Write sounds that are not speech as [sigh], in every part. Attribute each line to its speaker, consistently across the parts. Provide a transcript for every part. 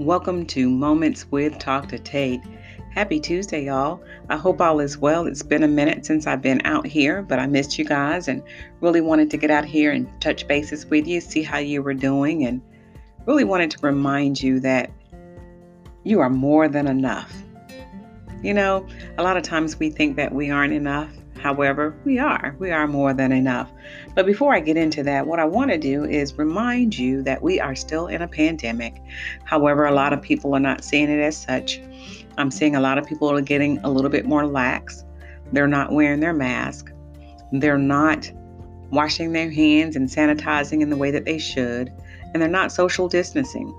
Speaker 1: Welcome to Moments with Talk to Tate. Happy Tuesday, y'all. I hope all is well. It's been a minute since I've been out here, but I missed you guys and really wanted to get out here and touch bases with you, see how you were doing, and really wanted to remind you that you are more than enough. You know, a lot of times we think that we aren't enough, However, we are. We are more than enough. But before I get into that, what I want to do is remind you that we are still in a pandemic. However, a lot of people are not seeing it as such. I'm seeing a lot of people are getting a little bit more lax. They're not wearing their mask. They're not washing their hands and sanitizing in the way that they should. And they're not social distancing.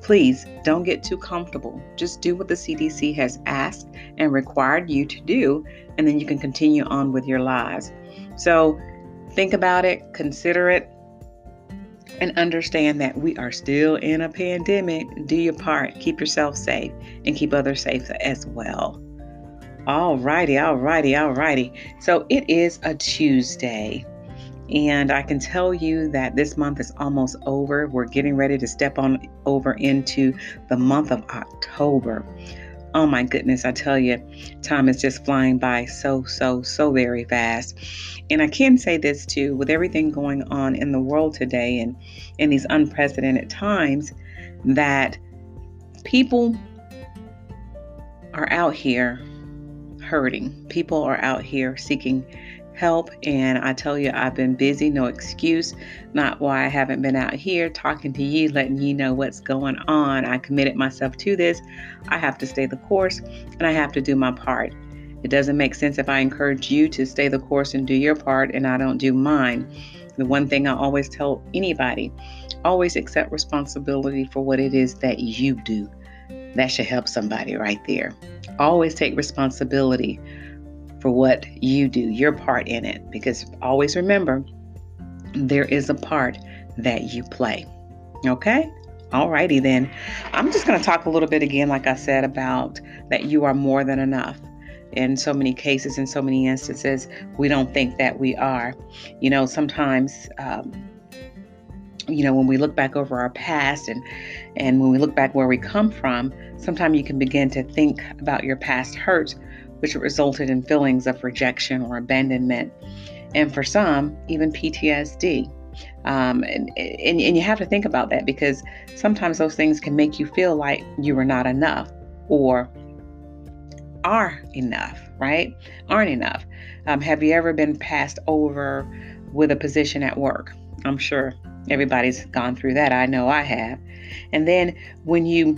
Speaker 1: Please don't get too comfortable. Just do what the CDC has asked and required you to do, and then you can continue on with your lives. So think about it, consider it, and understand that we are still in a pandemic. Do your part, keep yourself safe, and keep others safe as well. All righty, all righty, all righty. So it is a Tuesday. And I can tell you that this month is almost over. We're getting ready to step on over into the month of October. Oh my goodness, I tell you, time is just flying by so, so, so very fast. And I can say this too with everything going on in the world today and in these unprecedented times, that people are out here hurting. People are out here seeking help. And I tell you, I've been busy, no excuse. Not why I haven't been out here talking to you, letting you know what's going on. I committed myself to this. I have to stay the course and I have to do my part. It doesn't make sense if I encourage you to stay the course and do your part and I don't do mine. The one thing I always tell anybody always accept responsibility for what it is that you do. That should help somebody right there. Always take responsibility for what you do, your part in it. Because always remember, there is a part that you play. Okay? Alrighty then. I'm just going to talk a little bit again, like I said, about that you are more than enough. In so many cases, in so many instances, we don't think that we are. You know, sometimes, um, you know, when we look back over our past and and when we look back where we come from, sometimes you can begin to think about your past hurts which resulted in feelings of rejection or abandonment, and for some, even PTSD. Um, and, and, and you have to think about that because sometimes those things can make you feel like you are not enough or are enough, right? Aren't enough. Um, have you ever been passed over with a position at work? I'm sure everybody's gone through that. I know I have. And then when you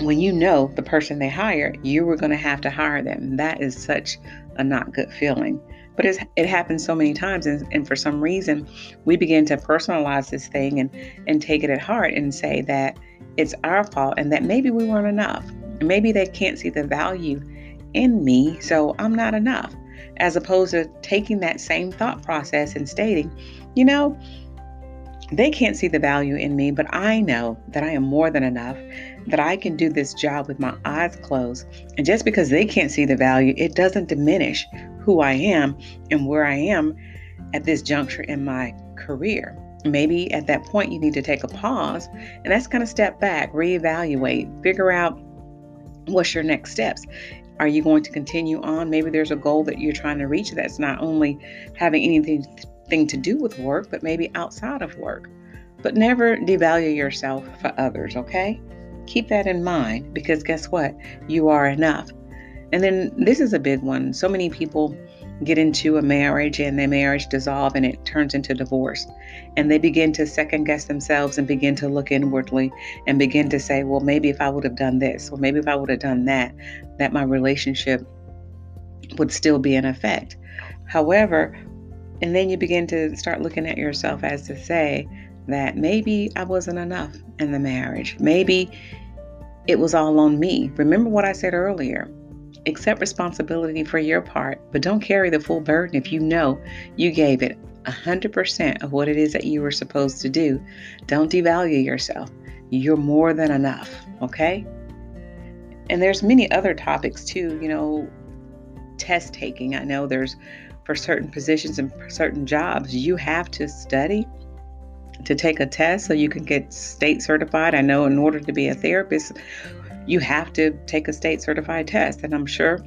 Speaker 1: when you know the person they hire, you were going to have to hire them. That is such a not good feeling. But it happens so many times, and, and for some reason, we begin to personalize this thing and, and take it at heart and say that it's our fault and that maybe we weren't enough. Maybe they can't see the value in me, so I'm not enough. As opposed to taking that same thought process and stating, you know, they can't see the value in me, but I know that I am more than enough, that I can do this job with my eyes closed. And just because they can't see the value, it doesn't diminish who I am and where I am at this juncture in my career. Maybe at that point, you need to take a pause and that's kind of step back, reevaluate, figure out what's your next steps. Are you going to continue on? Maybe there's a goal that you're trying to reach that's not only having anything thing to do with work, but maybe outside of work. But never devalue yourself for others, okay? Keep that in mind because guess what? You are enough. And then this is a big one. So many people get into a marriage and their marriage dissolve and it turns into divorce. And they begin to second guess themselves and begin to look inwardly and begin to say, well, maybe if I would have done this or maybe if I would have done that, that my relationship would still be in effect. However, and then you begin to start looking at yourself as to say that maybe I wasn't enough in the marriage. Maybe it was all on me. Remember what I said earlier. Accept responsibility for your part, but don't carry the full burden if you know you gave it 100% of what it is that you were supposed to do. Don't devalue yourself. You're more than enough, okay? And there's many other topics too, you know, test taking. I know there's for certain positions and certain jobs, you have to study to take a test so you can get state certified. I know in order to be a therapist, you have to take a state certified test. And I'm sure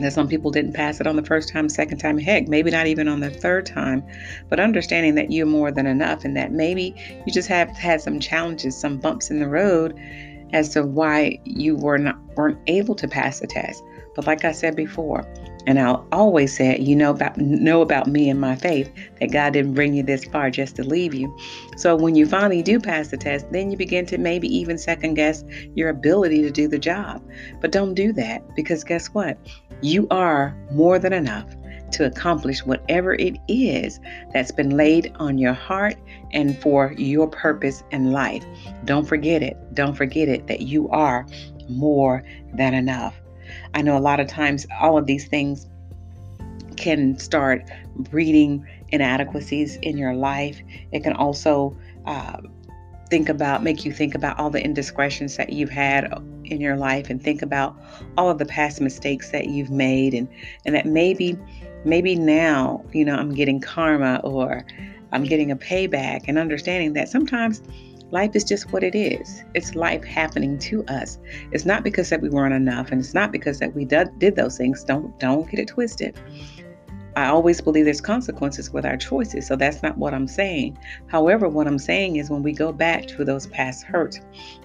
Speaker 1: that some people didn't pass it on the first time, second time, heck, maybe not even on the third time. But understanding that you're more than enough and that maybe you just have had some challenges, some bumps in the road as to why you were not weren't able to pass the test. But like I said before, and I'll always say it, you know about know about me and my faith that God didn't bring you this far just to leave you. So when you finally do pass the test, then you begin to maybe even second guess your ability to do the job. But don't do that because guess what? You are more than enough to accomplish whatever it is that's been laid on your heart and for your purpose in life. Don't forget it. Don't forget it that you are more than enough. I know a lot of times all of these things can start breeding inadequacies in your life. It can also uh, think about, make you think about all the indiscretions that you've had in your life and think about all of the past mistakes that you've made and, and that maybe, maybe now, you know, I'm getting karma or I'm getting a payback and understanding that sometimes Life is just what it is. It's life happening to us. It's not because that we weren't enough, and it's not because that we did, did those things. Don't don't get it twisted. I always believe there's consequences with our choices, so that's not what I'm saying. However, what I'm saying is when we go back to those past hurts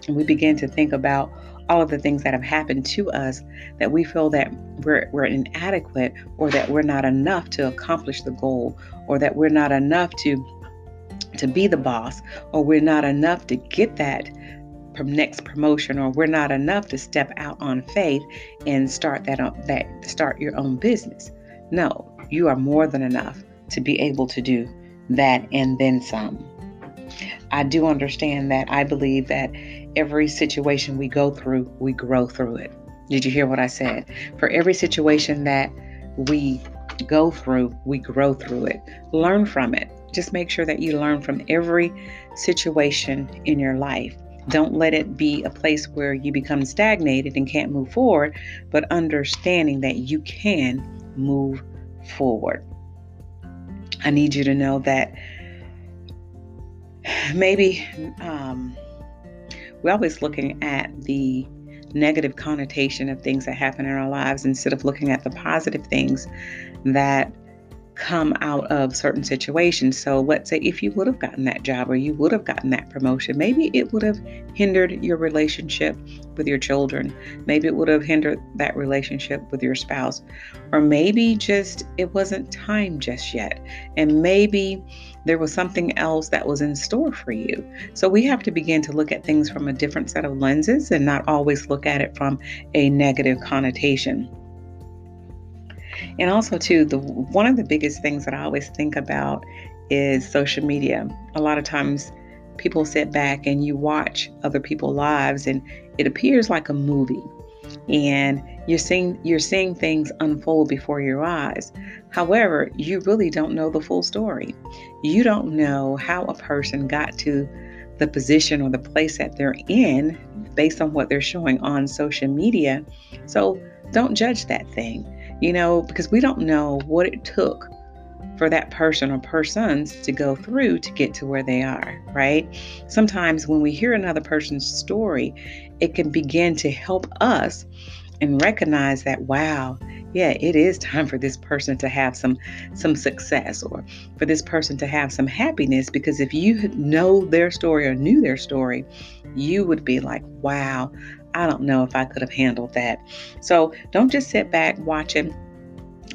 Speaker 1: and we begin to think about all of the things that have happened to us that we feel that we're, we're inadequate or that we're not enough to accomplish the goal or that we're not enough to to be the boss, or we're not enough to get that next promotion, or we're not enough to step out on faith and start that that start your own business. No, you are more than enough to be able to do that and then some. I do understand that. I believe that every situation we go through, we grow through it. Did you hear what I said? For every situation that we go through, we grow through it. Learn from it. Just make sure that you learn from every situation in your life. Don't let it be a place where you become stagnated and can't move forward, but understanding that you can move forward. I need you to know that maybe um, we're always looking at the negative connotation of things that happen in our lives instead of looking at the positive things that come out of certain situations. So let's say if you would have gotten that job or you would have gotten that promotion, maybe it would have hindered your relationship with your children. Maybe it would have hindered that relationship with your spouse. Or maybe just it wasn't time just yet. And maybe there was something else that was in store for you. So we have to begin to look at things from a different set of lenses and not always look at it from a negative connotation. And also, too, the one of the biggest things that I always think about is social media. A lot of times, people sit back and you watch other people's lives, and it appears like a movie. And you're seeing you're seeing things unfold before your eyes. However, you really don't know the full story. You don't know how a person got to the position or the place that they're in based on what they're showing on social media. So don't judge that thing you know, because we don't know what it took for that person or persons to go through to get to where they are, right? Sometimes when we hear another person's story, it can begin to help us and recognize that wow, yeah, it is time for this person to have some some success or for this person to have some happiness because if you know their story or knew their story, you would be like, wow, I don't know if I could have handled that. So don't just sit back watching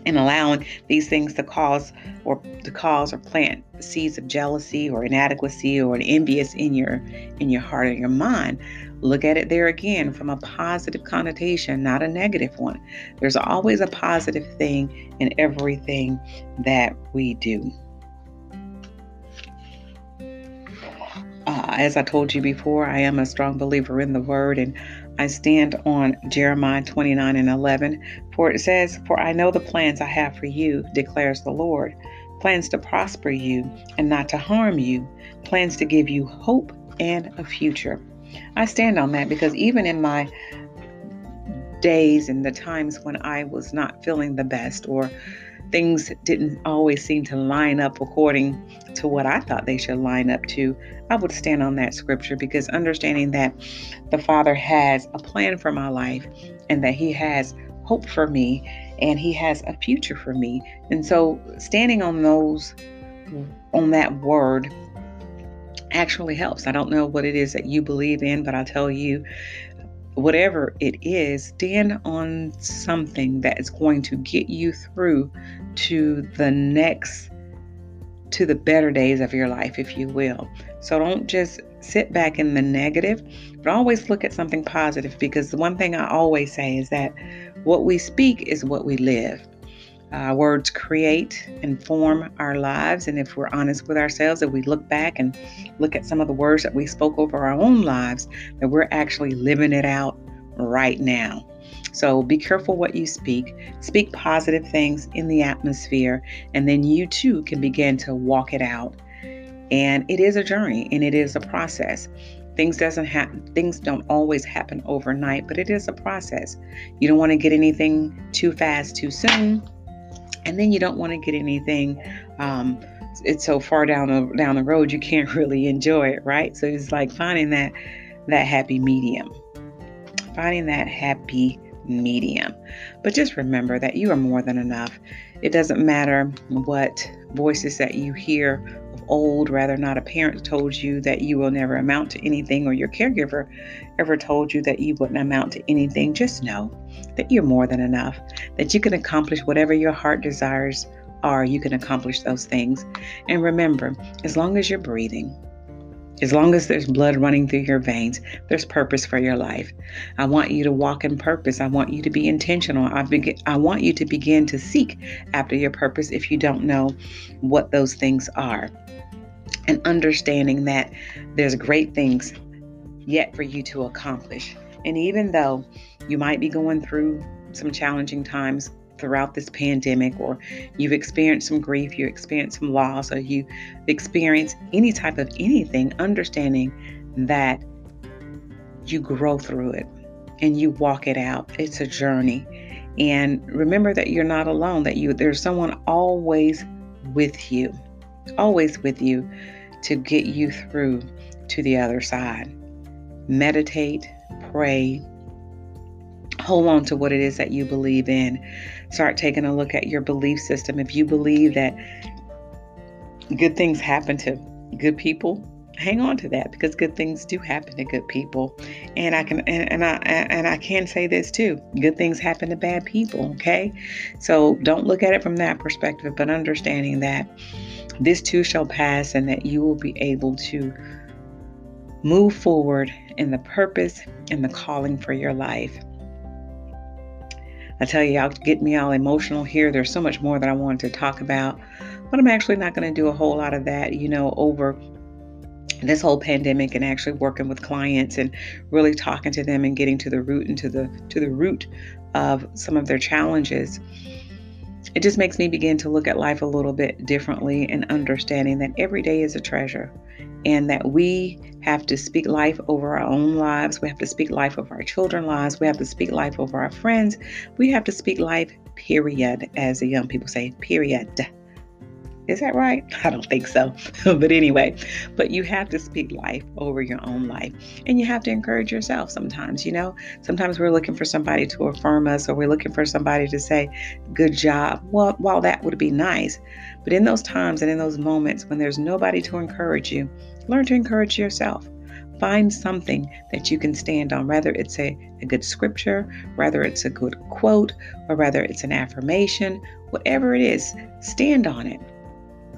Speaker 1: and allowing these things to cause or to cause or plant seeds of jealousy or inadequacy or an envious in your in your heart or your mind. Look at it there again from a positive connotation not a negative one. There's always a positive thing in everything that we do. Uh, as I told you before, I am a strong believer in the word, and I stand on Jeremiah 29 and 11. For it says, For I know the plans I have for you, declares the Lord plans to prosper you and not to harm you, plans to give you hope and a future. I stand on that because even in my days and the times when I was not feeling the best or things didn't always seem to line up according to what I thought they should line up to, I would stand on that scripture because understanding that the Father has a plan for my life and that He has hope for me and He has a future for me. And so standing on those, on that word, actually helps. I don't know what it is that you believe in, but I'll tell you whatever it is, stand on something that is going to get you through to the next, to the better days of your life, if you will. So don't just sit back in the negative, but always look at something positive because the one thing I always say is that what we speak is what we live. Uh, words create and form our lives. And if we're honest with ourselves, if we look back and look at some of the words that we spoke over our own lives, that we're actually living it out right now. So be careful what you speak. Speak positive things in the atmosphere, and then you too can begin to walk it out. And it is a journey and it is a process. Things doesn't happen things don't always happen overnight, but it is a process. You don't want to get anything too fast too soon and then you don't want to get anything um, it's so far down the down the road you can't [laughs] really enjoy it right? So it's like finding that that happy medium. Finding that happy medium. But just remember that you are more than enough. It doesn't matter what voices that you hear old rather not a parent told you that you will never amount to anything or your caregiver ever told you that you wouldn't amount to anything just know that you're more than enough, that you can accomplish whatever your heart desires are, you can accomplish those things. And remember, as long as you're breathing, as long as there's blood running through your veins, there's purpose for your life. I want you to walk in purpose. I want you to be intentional. I, I want you to begin to seek after your purpose if you don't know what those things are. And understanding that there's great things yet for you to accomplish. And even though you might be going through some challenging times throughout this pandemic, or you've experienced some grief, you experienced some loss, or you experience any type of anything, understanding that you grow through it and you walk it out. It's a journey. And remember that you're not alone, that you there's someone always with you, always with you to get you through to the other side. Meditate, pray, hold on to what it is that you believe in. Start taking a look at your belief system. If you believe that good things happen to good people, hang on to that because good things do happen to good people. And I can and, and I and I can say this too. Good things happen to bad people, okay? So don't look at it from that perspective, but understanding that this too shall pass and that you will be able to move forward in the purpose and the calling for your life. I tell you, y'all get me all emotional here. There's so much more that I wanted to talk about, but I'm actually not going to do a whole lot of that, you know, over this whole pandemic and actually working with clients and really talking to them and getting to the root and to the to the root of some of their challenges it just makes me begin to look at life a little bit differently and understanding that every day is a treasure and that we have to speak life over our own lives. We have to speak life over our children's lives. We have to speak life over our friends. We have to speak life, period, as the young people say, period. Is that right? [laughs] I don't think so. [laughs] but anyway, but you have to speak life over your own life. And you have to encourage yourself sometimes. You know, sometimes we're looking for somebody to affirm us or we're looking for somebody to say, good job. Well, while that would be nice. But in those times and in those moments when there's nobody to encourage you, learn to encourage yourself. Find something that you can stand on, whether it's a, a good scripture, whether it's a good quote, or whether it's an affirmation, whatever it is, stand on it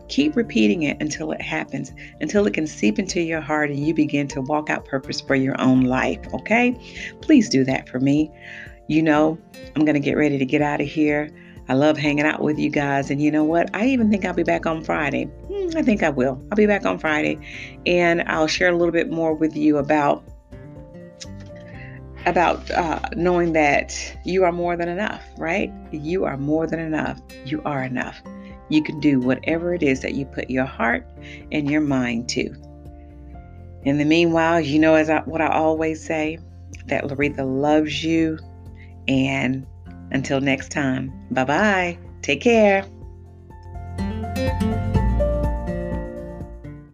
Speaker 1: Keep repeating it until it happens, until it can seep into your heart and you begin to walk out purpose for your own life. Okay? Please do that for me. You know, I'm going to get ready to get out of here. I love hanging out with you guys. And you know what? I even think I'll be back on Friday. Hmm, I think I will. I'll be back on Friday and I'll share a little bit more with you about about uh, knowing that you are more than enough, right? You are more than enough. You are enough. You can do whatever it is that you put your heart and your mind to. In the meanwhile, you know, as I, what I always say, that Laretha loves you. And until next time, bye bye. Take care.